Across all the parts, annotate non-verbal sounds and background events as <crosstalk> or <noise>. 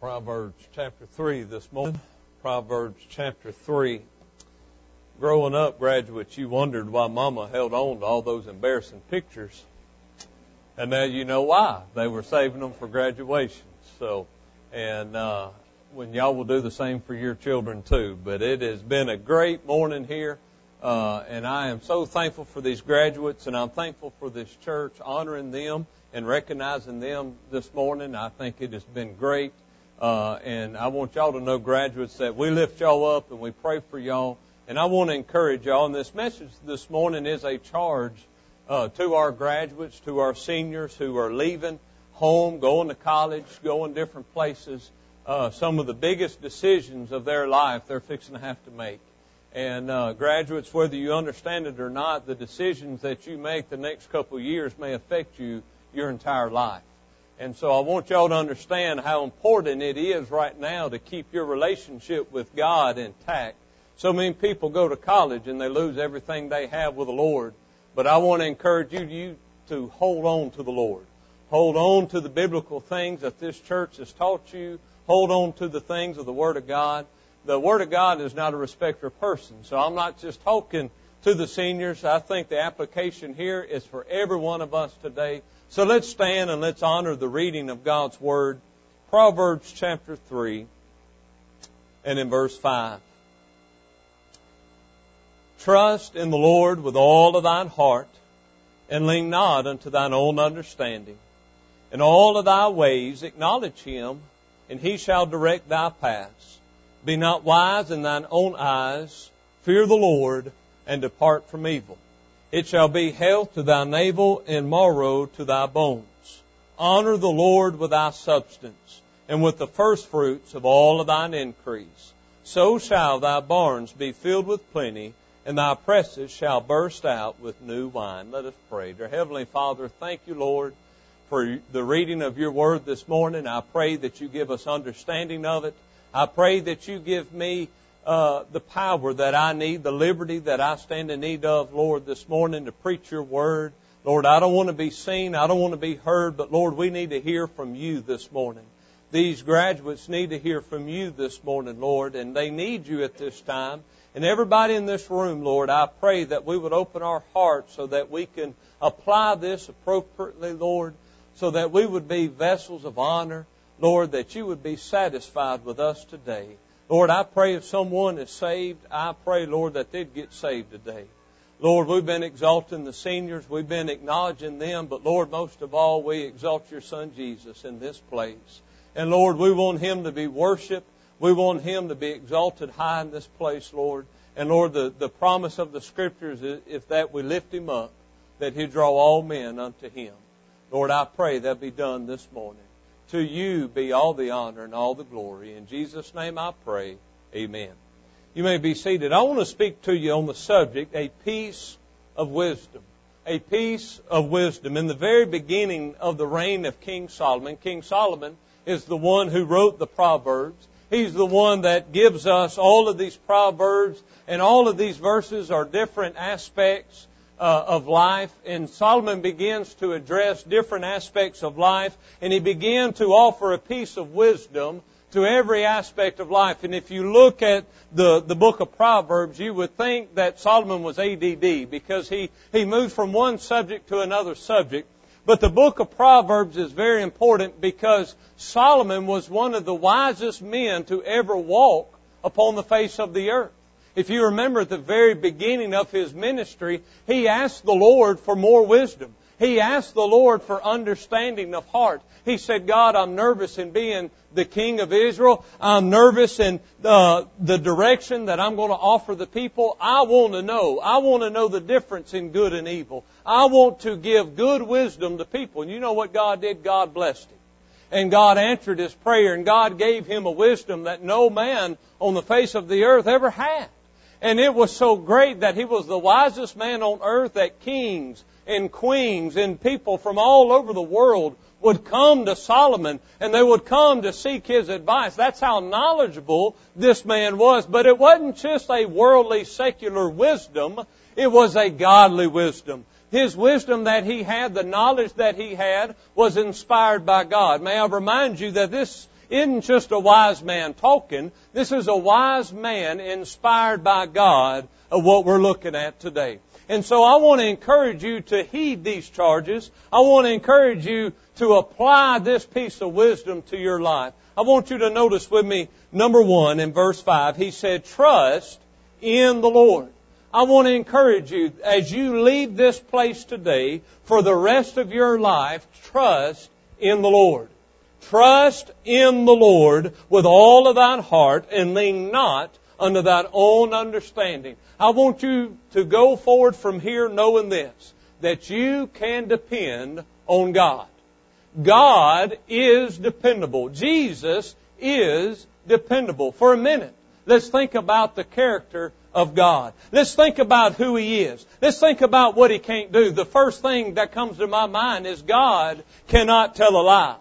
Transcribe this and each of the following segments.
Proverbs chapter 3 this morning. Proverbs chapter 3. Growing up, graduates, you wondered why Mama held on to all those embarrassing pictures. And now you know why. They were saving them for graduation. So, and, uh, when y'all will do the same for your children too. But it has been a great morning here. Uh, and I am so thankful for these graduates and I'm thankful for this church honoring them and recognizing them this morning. I think it has been great. Uh, and I want y'all to know, graduates, that we lift y'all up and we pray for y'all. And I want to encourage y'all. And this message this morning is a charge uh, to our graduates, to our seniors who are leaving home, going to college, going different places. Uh, some of the biggest decisions of their life they're fixing to have to make. And uh, graduates, whether you understand it or not, the decisions that you make the next couple of years may affect you your entire life. And so I want y'all to understand how important it is right now to keep your relationship with God intact. So many people go to college and they lose everything they have with the Lord. But I want to encourage you, you to hold on to the Lord. Hold on to the biblical things that this church has taught you. Hold on to the things of the Word of God. The Word of God is not a respecter of persons. So I'm not just talking to the seniors. I think the application here is for every one of us today. So let's stand and let's honor the reading of God's Word. Proverbs chapter 3 and in verse 5. Trust in the Lord with all of thine heart and lean not unto thine own understanding. In all of thy ways acknowledge him and he shall direct thy paths. Be not wise in thine own eyes. Fear the Lord and depart from evil. It shall be health to thy navel and marrow to thy bones. Honor the Lord with thy substance and with the firstfruits of all of thine increase. So shall thy barns be filled with plenty and thy presses shall burst out with new wine. Let us pray. Dear Heavenly Father, thank you, Lord, for the reading of your word this morning. I pray that you give us understanding of it. I pray that you give me uh, the power that I need, the liberty that I stand in need of, Lord, this morning to preach your word. Lord, I don't want to be seen. I don't want to be heard, but Lord, we need to hear from you this morning. These graduates need to hear from you this morning, Lord, and they need you at this time. And everybody in this room, Lord, I pray that we would open our hearts so that we can apply this appropriately, Lord, so that we would be vessels of honor, Lord, that you would be satisfied with us today. Lord, I pray if someone is saved, I pray, Lord, that they'd get saved today. Lord, we've been exalting the seniors, we've been acknowledging them, but Lord, most of all, we exalt your Son Jesus in this place. And Lord, we want him to be worshiped. We want him to be exalted high in this place, Lord. And Lord, the, the promise of the scriptures is if that we lift him up, that he draw all men unto him. Lord, I pray that be done this morning. To you be all the honor and all the glory. In Jesus' name I pray. Amen. You may be seated. I want to speak to you on the subject, a piece of wisdom. A piece of wisdom. In the very beginning of the reign of King Solomon, King Solomon is the one who wrote the Proverbs. He's the one that gives us all of these Proverbs, and all of these verses are different aspects uh, of life, and Solomon begins to address different aspects of life, and he began to offer a piece of wisdom to every aspect of life. And if you look at the, the book of Proverbs, you would think that Solomon was ADD because he, he moved from one subject to another subject. But the book of Proverbs is very important because Solomon was one of the wisest men to ever walk upon the face of the earth. If you remember at the very beginning of his ministry, he asked the Lord for more wisdom. He asked the Lord for understanding of heart. He said, God, I'm nervous in being the king of Israel. I'm nervous in the, the direction that I'm going to offer the people. I want to know. I want to know the difference in good and evil. I want to give good wisdom to people. And you know what God did? God blessed him. And God answered his prayer and God gave him a wisdom that no man on the face of the earth ever had. And it was so great that he was the wisest man on earth that kings and queens and people from all over the world would come to Solomon and they would come to seek his advice. That's how knowledgeable this man was. But it wasn't just a worldly secular wisdom. It was a godly wisdom. His wisdom that he had, the knowledge that he had, was inspired by God. May I remind you that this isn't just a wise man talking. This is a wise man inspired by God of what we're looking at today. And so I want to encourage you to heed these charges. I want to encourage you to apply this piece of wisdom to your life. I want you to notice with me, number one, in verse five, he said, trust in the Lord. I want to encourage you, as you leave this place today, for the rest of your life, trust in the Lord. Trust in the Lord with all of thine heart and lean not unto thine own understanding. I want you to go forward from here knowing this, that you can depend on God. God is dependable. Jesus is dependable. For a minute, let's think about the character of God. Let's think about who He is. Let's think about what He can't do. The first thing that comes to my mind is God cannot tell a lie.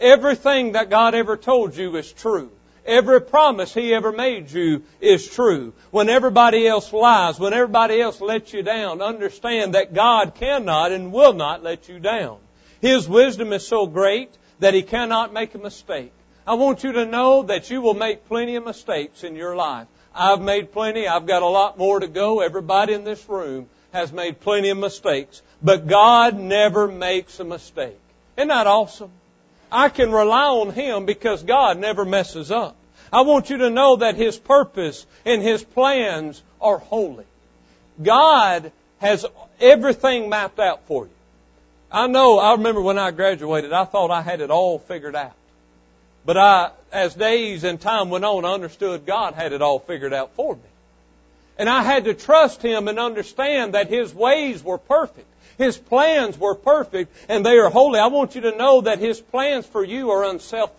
Everything that God ever told you is true. Every promise He ever made you is true. When everybody else lies, when everybody else lets you down, understand that God cannot and will not let you down. His wisdom is so great that He cannot make a mistake. I want you to know that you will make plenty of mistakes in your life. I've made plenty. I've got a lot more to go. Everybody in this room has made plenty of mistakes. But God never makes a mistake. Isn't that awesome? I can rely on Him because God never messes up. I want you to know that His purpose and His plans are holy. God has everything mapped out for you. I know, I remember when I graduated, I thought I had it all figured out. But I, as days and time went on, I understood God had it all figured out for me. And I had to trust Him and understand that His ways were perfect. His plans were perfect and they are holy. I want you to know that His plans for you are unselfish.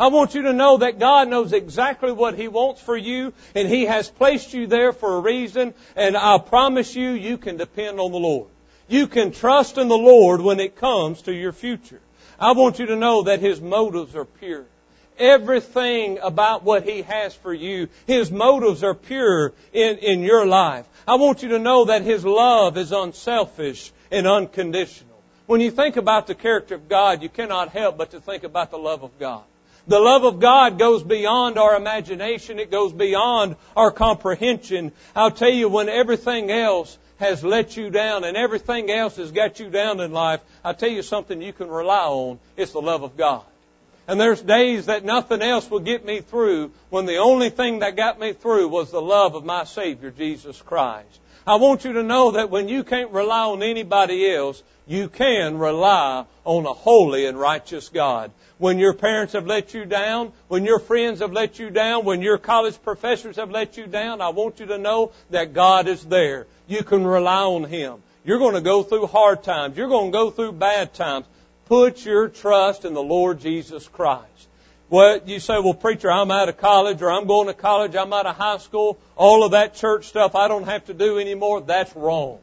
I want you to know that God knows exactly what He wants for you and He has placed you there for a reason and I promise you, you can depend on the Lord. You can trust in the Lord when it comes to your future. I want you to know that His motives are pure everything about what He has for you. His motives are pure in, in your life. I want you to know that His love is unselfish and unconditional. When you think about the character of God, you cannot help but to think about the love of God. The love of God goes beyond our imagination. It goes beyond our comprehension. I'll tell you, when everything else has let you down and everything else has got you down in life, I'll tell you something you can rely on. It's the love of God. And there's days that nothing else will get me through when the only thing that got me through was the love of my Savior, Jesus Christ. I want you to know that when you can't rely on anybody else, you can rely on a holy and righteous God. When your parents have let you down, when your friends have let you down, when your college professors have let you down, I want you to know that God is there. You can rely on Him. You're going to go through hard times. You're going to go through bad times. Put your trust in the Lord Jesus Christ. Well, you say, well, preacher, I'm out of college or I'm going to college, I'm out of high school, all of that church stuff I don't have to do anymore. That's wrong.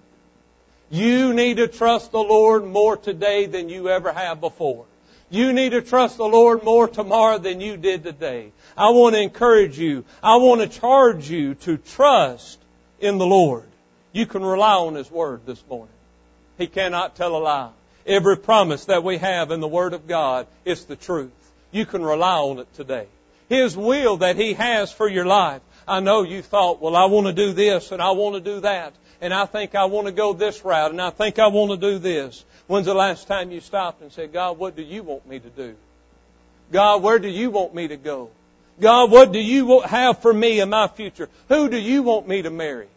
You need to trust the Lord more today than you ever have before. You need to trust the Lord more tomorrow than you did today. I want to encourage you. I want to charge you to trust in the Lord. You can rely on His Word this morning. He cannot tell a lie. Every promise that we have in the Word of God is the truth. You can rely on it today. His will that He has for your life. I know you thought, well, I want to do this and I want to do that. And I think I want to go this route and I think I want to do this. When's the last time you stopped and said, God, what do you want me to do? God, where do you want me to go? God, what do you have for me in my future? Who do you want me to marry?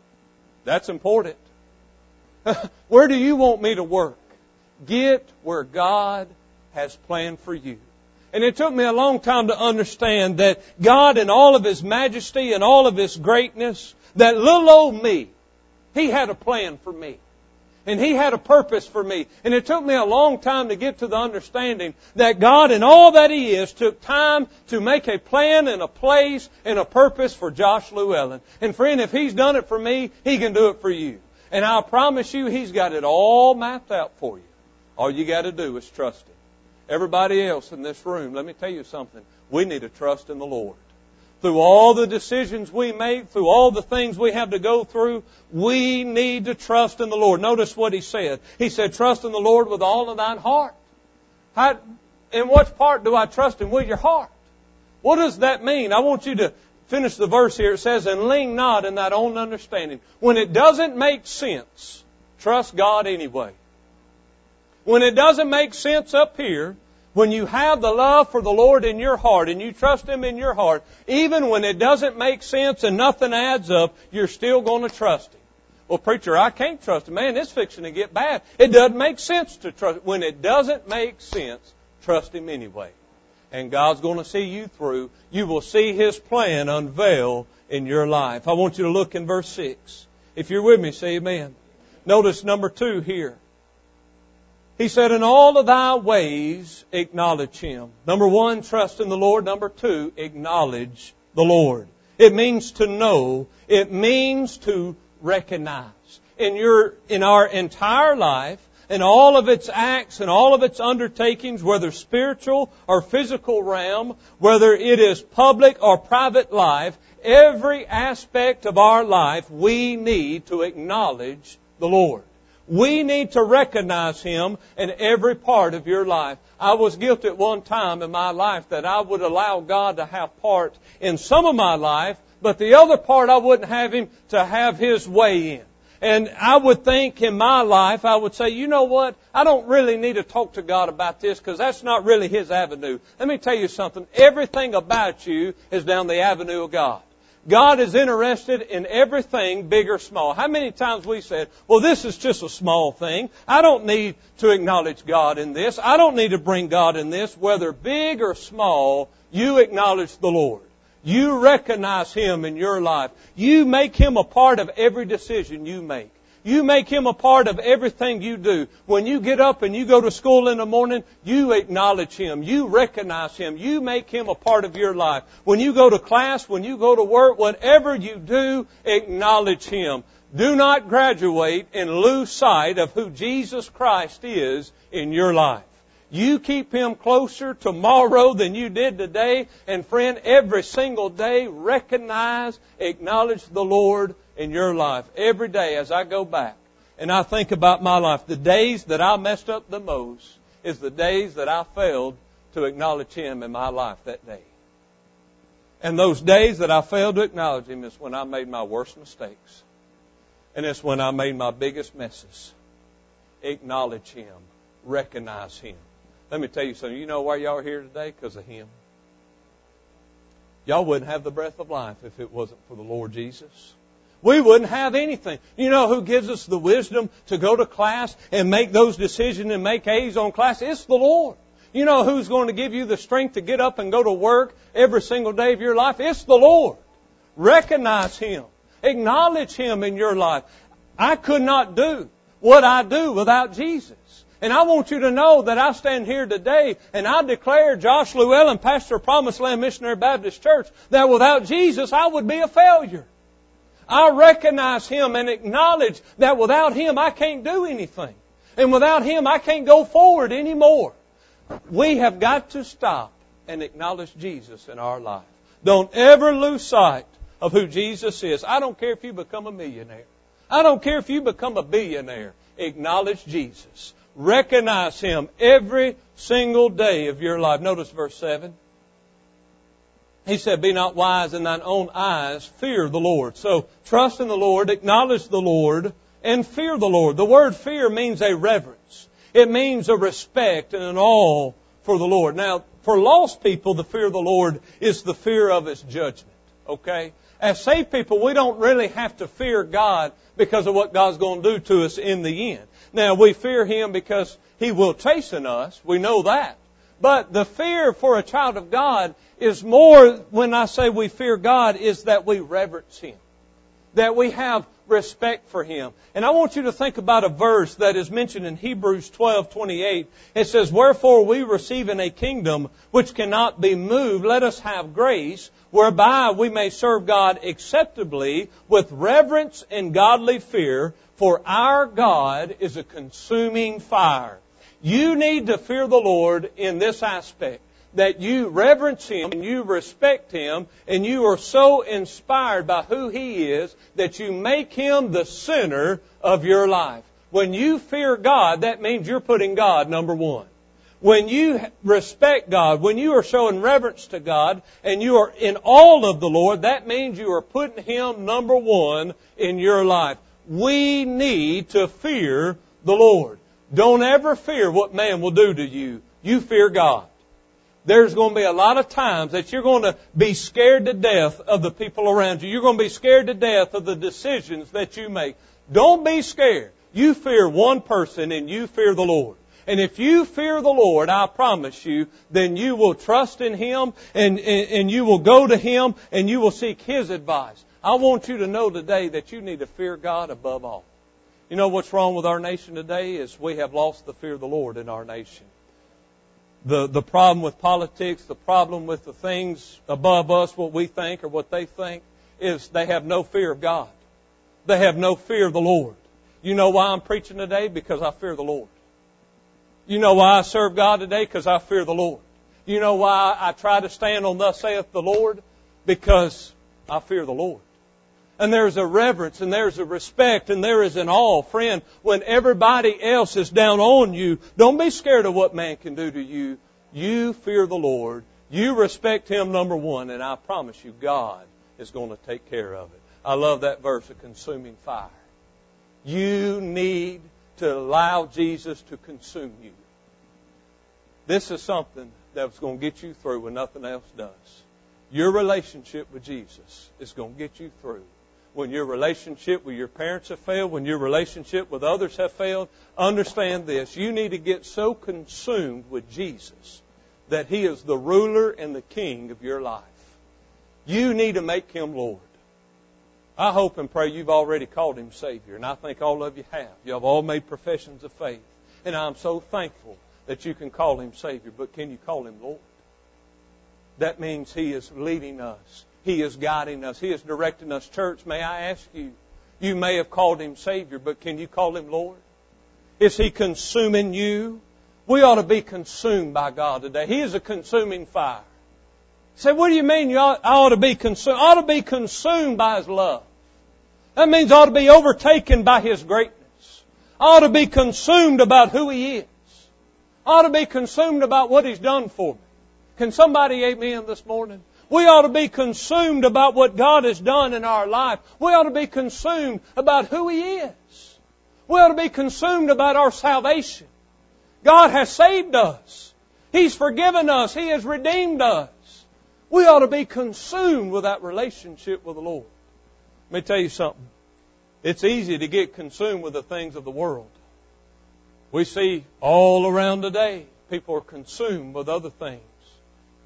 That's important. <laughs> where do you want me to work? Get where God has planned for you. And it took me a long time to understand that God in all of His majesty and all of His greatness, that little old me, He had a plan for me. And He had a purpose for me. And it took me a long time to get to the understanding that God in all that He is took time to make a plan and a place and a purpose for Josh Llewellyn. And friend, if He's done it for me, He can do it for you. And I promise you, He's got it all mapped out for you. All you got to do is trust Him. Everybody else in this room, let me tell you something. We need to trust in the Lord. Through all the decisions we make, through all the things we have to go through, we need to trust in the Lord. Notice what He said. He said, trust in the Lord with all of thine heart. How, in what part do I trust Him? With your heart. What does that mean? I want you to finish the verse here. It says, and lean not in that own understanding. When it doesn't make sense, trust God anyway. When it doesn't make sense up here, when you have the love for the Lord in your heart and you trust Him in your heart, even when it doesn't make sense and nothing adds up, you're still going to trust Him. Well, preacher, I can't trust Him. Man, it's fixing to get bad. It doesn't make sense to trust. When it doesn't make sense, trust Him anyway. And God's going to see you through. You will see His plan unveil in your life. I want you to look in verse 6. If you're with me, say amen. Notice number two here. He said, in all of thy ways, acknowledge him. Number one, trust in the Lord. Number two, acknowledge the Lord. It means to know. It means to recognize. In your, in our entire life, in all of its acts and all of its undertakings, whether spiritual or physical realm, whether it is public or private life, every aspect of our life, we need to acknowledge the Lord. We need to recognize Him in every part of your life. I was guilty at one time in my life that I would allow God to have part in some of my life, but the other part I wouldn't have Him to have His way in. And I would think in my life, I would say, you know what? I don't really need to talk to God about this because that's not really His avenue. Let me tell you something. Everything about you is down the avenue of God. God is interested in everything, big or small. How many times we said, well, this is just a small thing. I don't need to acknowledge God in this. I don't need to bring God in this. Whether big or small, you acknowledge the Lord. You recognize Him in your life. You make Him a part of every decision you make. You make Him a part of everything you do. When you get up and you go to school in the morning, you acknowledge Him. You recognize Him. You make Him a part of your life. When you go to class, when you go to work, whatever you do, acknowledge Him. Do not graduate and lose sight of who Jesus Christ is in your life. You keep Him closer tomorrow than you did today. And friend, every single day, recognize, acknowledge the Lord in your life every day as I go back and I think about my life. The days that I messed up the most is the days that I failed to acknowledge Him in my life that day. And those days that I failed to acknowledge Him is when I made my worst mistakes. And it's when I made my biggest messes. Acknowledge Him. Recognize Him. Let me tell you something. You know why y'all are here today? Because of Him. Y'all wouldn't have the breath of life if it wasn't for the Lord Jesus. We wouldn't have anything. You know who gives us the wisdom to go to class and make those decisions and make A's on class? It's the Lord. You know who's going to give you the strength to get up and go to work every single day of your life? It's the Lord. Recognize Him. Acknowledge Him in your life. I could not do what I do without Jesus. And I want you to know that I stand here today and I declare Josh Llewellyn, pastor of Promised Land Missionary Baptist Church, that without Jesus I would be a failure. I recognize Him and acknowledge that without Him I can't do anything. And without Him I can't go forward anymore. We have got to stop and acknowledge Jesus in our life. Don't ever lose sight of who Jesus is. I don't care if you become a millionaire. I don't care if you become a billionaire. Acknowledge Jesus. Recognize Him every single day of your life. Notice verse 7. He said, Be not wise in thine own eyes, fear the Lord. So trust in the Lord, acknowledge the Lord, and fear the Lord. The word fear means a reverence. It means a respect and an awe for the Lord. Now, for lost people, the fear of the Lord is the fear of His judgment. Okay? As saved people, we don't really have to fear God because of what God's going to do to us in the end. Now, we fear Him because He will chasten us. We know that. But the fear for a child of God is more, when I say we fear God, is that we reverence Him. That we have respect for Him. And I want you to think about a verse that is mentioned in Hebrews 12:28. It says, "Wherefore we receive in a kingdom which cannot be moved, let us have grace, whereby we may serve God acceptably with reverence and godly fear, for our God is a consuming fire." You need to fear the Lord in this aspect that you reverence Him and you respect Him and you are so inspired by who He is that you make Him the center of your life. When you fear God, that means you're putting God number one. When you respect God, when you are showing reverence to God, and you are in all of the Lord, that means you are putting Him number one in your life. We need to fear the Lord. Don't ever fear what man will do to you. You fear God. There's going to be a lot of times that you're going to be scared to death of the people around you. You're going to be scared to death of the decisions that you make. Don't be scared. You fear one person and you fear the Lord. And if you fear the Lord, I promise you, then you will trust in Him and, and, and you will go to Him and you will seek His advice. I want you to know today that you need to fear God above all. You know what's wrong with our nation today is we have lost the fear of the Lord in our nation. The, the problem with politics, the problem with the things above us, what we think or what they think, is they have no fear of God. They have no fear of the Lord. You know why I'm preaching today? Because I fear the Lord. You know why I serve God today? Because I fear the Lord. You know why I try to stand on thus saith the Lord? Because I fear the Lord. And there's a reverence and there's a respect and there is an awe. Friend, when everybody else is down on you, don't be scared of what man can do to you. You fear the Lord. You respect Him number one and I promise you God is going to take care of it. I love that verse of consuming fire. You need to allow Jesus to consume you. This is something that's going to get you through when nothing else does. Your relationship with Jesus is going to get you through. When your relationship with your parents have failed, when your relationship with others have failed, understand this. You need to get so consumed with Jesus that He is the ruler and the king of your life. You need to make Him Lord. I hope and pray you've already called him Savior, and I think all of you have. You have all made professions of faith. And I'm so thankful that you can call him Savior, but can you call him Lord? That means he is leading us. He is guiding us. He is directing us. Church, may I ask you, you may have called him Savior, but can you call him Lord? Is he consuming you? We ought to be consumed by God today. He is a consuming fire. Say, what do you mean you ought, I ought to be consumed? I ought to be consumed by His love. That means I ought to be overtaken by His greatness. I ought to be consumed about who He is. I ought to be consumed about what He's done for me. Can somebody amen this morning? We ought to be consumed about what God has done in our life. We ought to be consumed about who He is. We ought to be consumed about our salvation. God has saved us. He's forgiven us. He has redeemed us. We ought to be consumed with that relationship with the Lord. Let me tell you something. It's easy to get consumed with the things of the world. We see all around today, people are consumed with other things.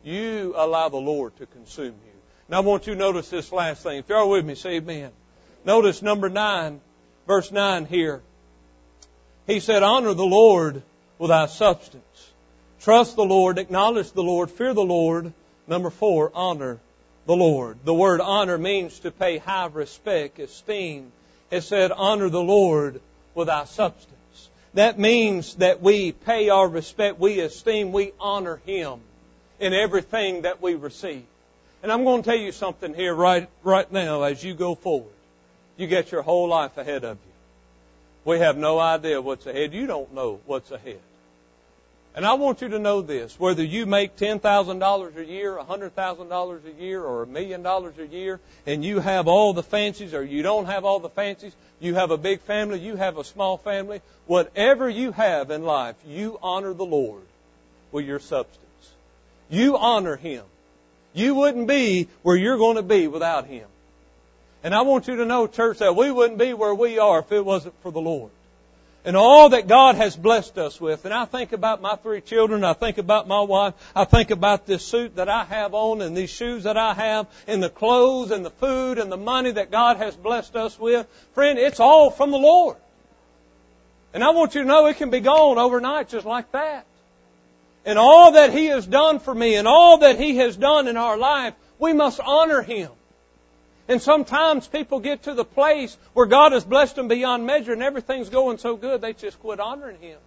You allow the Lord to consume you. Now I want you to notice this last thing. If you're with me, say amen. Notice number nine, verse nine here. He said, honor the Lord with thy substance. Trust the Lord, acknowledge the Lord, fear the Lord. Number four, honor the Lord. The word honor means to pay high respect, esteem. It said, honor the Lord with thy substance. That means that we pay our respect, we esteem, we honor Him in everything that we receive. And I'm going to tell you something here right, right now as you go forward. You get your whole life ahead of you. We have no idea what's ahead. You don't know what's ahead. And I want you to know this, whether you make $10,000 a year, $100,000 a year, or a million dollars a year, and you have all the fancies, or you don't have all the fancies, you have a big family, you have a small family, whatever you have in life, you honor the Lord with your substance. You honor Him. You wouldn't be where you're going to be without Him. And I want you to know, church, that we wouldn't be where we are if it wasn't for the Lord and all that God has blessed us with. And I think about my three children, I think about my wife, I think about this suit that I have on and these shoes that I have and the clothes and the food and the money that God has blessed us with. Friend, it's all from the Lord. And I want you to know it can be gone overnight just like that. And all that He has done for me and all that He has done in our life, we must honor Him. And sometimes people get to the place where God has blessed them beyond measure and everything's going so good they just quit honoring Him.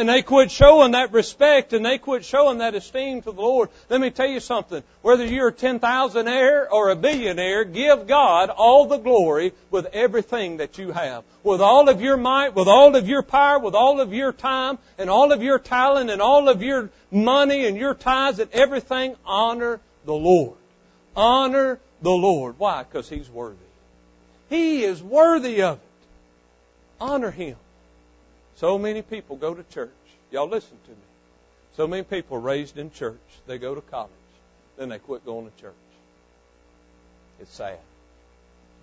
And they quit showing that respect and they quit showing that esteem to the Lord, let me tell you something. Whether you're a 10,000aire or a billionaire, give God all the glory with everything that you have. With all of your might, with all of your power, with all of your time, and all of your talent, and all of your money, and your tithes, and everything, honor the Lord. Honor the Lord. Why? Because He's worthy. He is worthy of it. Honor Him. So many people go to church. Y'all listen to me. So many people raised in church, they go to college, then they quit going to church. It's sad.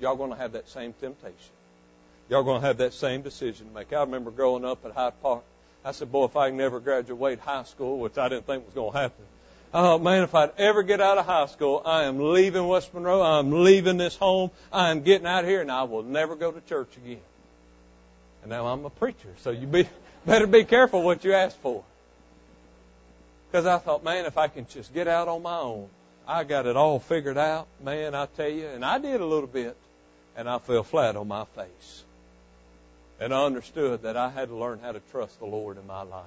Y'all going to have that same temptation. Y'all going to have that same decision to make. I remember growing up at Hyde Park. I said, boy, if I can never graduate high school, which I didn't think was going to happen. Oh man, if I'd ever get out of high school, I am leaving West Monroe. I'm leaving this home. I am getting out here and I will never go to church again. And now I'm a preacher, so you be, <laughs> better be careful what you ask for. Because I thought, man, if I can just get out on my own, I got it all figured out, man, I tell you. And I did a little bit, and I fell flat on my face. And I understood that I had to learn how to trust the Lord in my life.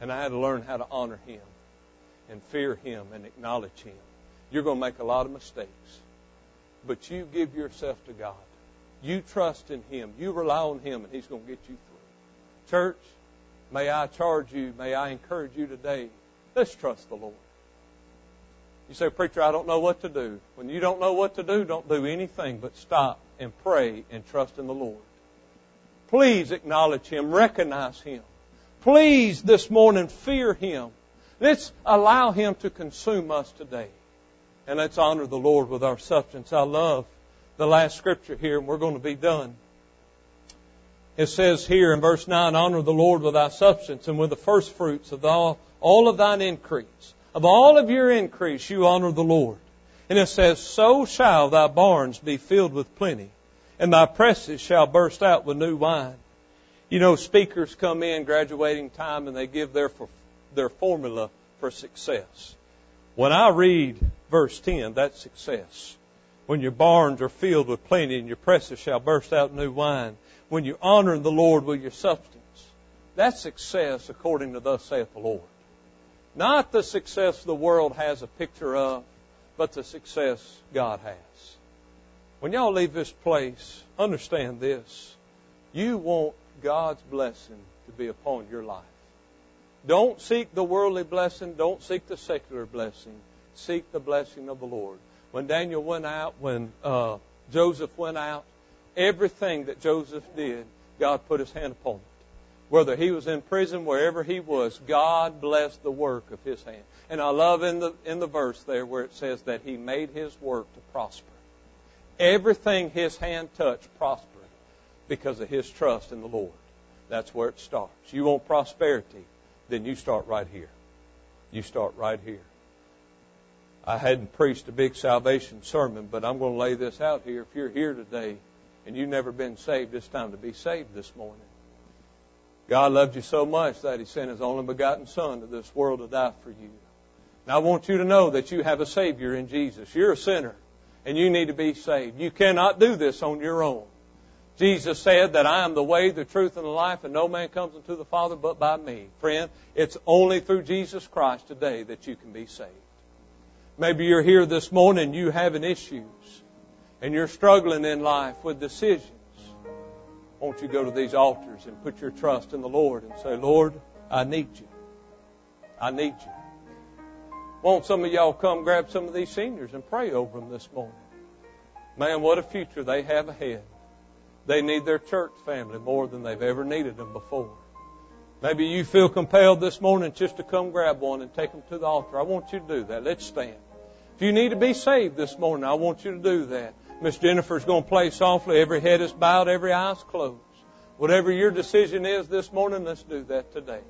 And I had to learn how to honor Him and fear Him and acknowledge Him. You're going to make a lot of mistakes, but you give yourself to God. You trust in Him. You rely on Him, and He's going to get you through. Church, may I charge you, may I encourage you today, let's trust the Lord. You say, Preacher, I don't know what to do. When you don't know what to do, don't do anything but stop and pray and trust in the Lord. Please acknowledge Him, recognize Him. Please this morning fear Him. Let's allow Him to consume us today. And let's honor the Lord with our substance. I love the last scripture here, and we're going to be done. It says here in verse 9, Honor the Lord with thy substance and with the first fruits of all, all of thine increase. Of all of your increase, you honor the Lord. And it says, So shall thy barns be filled with plenty, and thy presses shall burst out with new wine. You know, speakers come in graduating time and they give their, their formula for success. When I read verse 10, that's success when your barns are filled with plenty and your presses shall burst out new wine, when you honor the Lord with your substance. That's success according to thus saith the Lord. Not the success the world has a picture of, but the success God has. When y'all leave this place, understand this. You want God's blessing to be upon your life. Don't seek the worldly blessing. Don't seek the secular blessing. Seek the blessing of the Lord. When Daniel went out, when uh, Joseph went out, everything that Joseph did, God put his hand upon it. Whether he was in prison, wherever he was, God blessed the work of his hand. And I love in the, in the verse there where it says that he made his work to prosper. Everything his hand touched prospered because of his trust in the Lord. That's where it starts. You want prosperity, then you start right here. You start right here. I hadn't preached a big salvation sermon, but I'm going to lay this out here. If you're here today and you've never been saved, it's time to be saved this morning. God loved you so much that He sent His only begotten Son to this world to die for you. Now I want you to know that you have a Savior in Jesus. You're a sinner and you need to be saved. You cannot do this on your own. Jesus said that I am the way, the truth, and the life, and no man comes unto the Father but by me. Friend, it's only through Jesus Christ today that you can be saved. Maybe you're here this morning, you having issues, and you're struggling in life with decisions. Won't you go to these altars and put your trust in the Lord and say, Lord, I need you. I need you. Won't some of y'all come grab some of these seniors and pray over them this morning? Man, what a future they have ahead. They need their church family more than they've ever needed them before. Maybe you feel compelled this morning just to come grab one and take them to the altar. I want you to do that. Let's stand. If you need to be saved this morning, I want you to do that. Miss Jennifer's going to play softly. Every head is bowed, every eye is closed. Whatever your decision is this morning, let's do that today.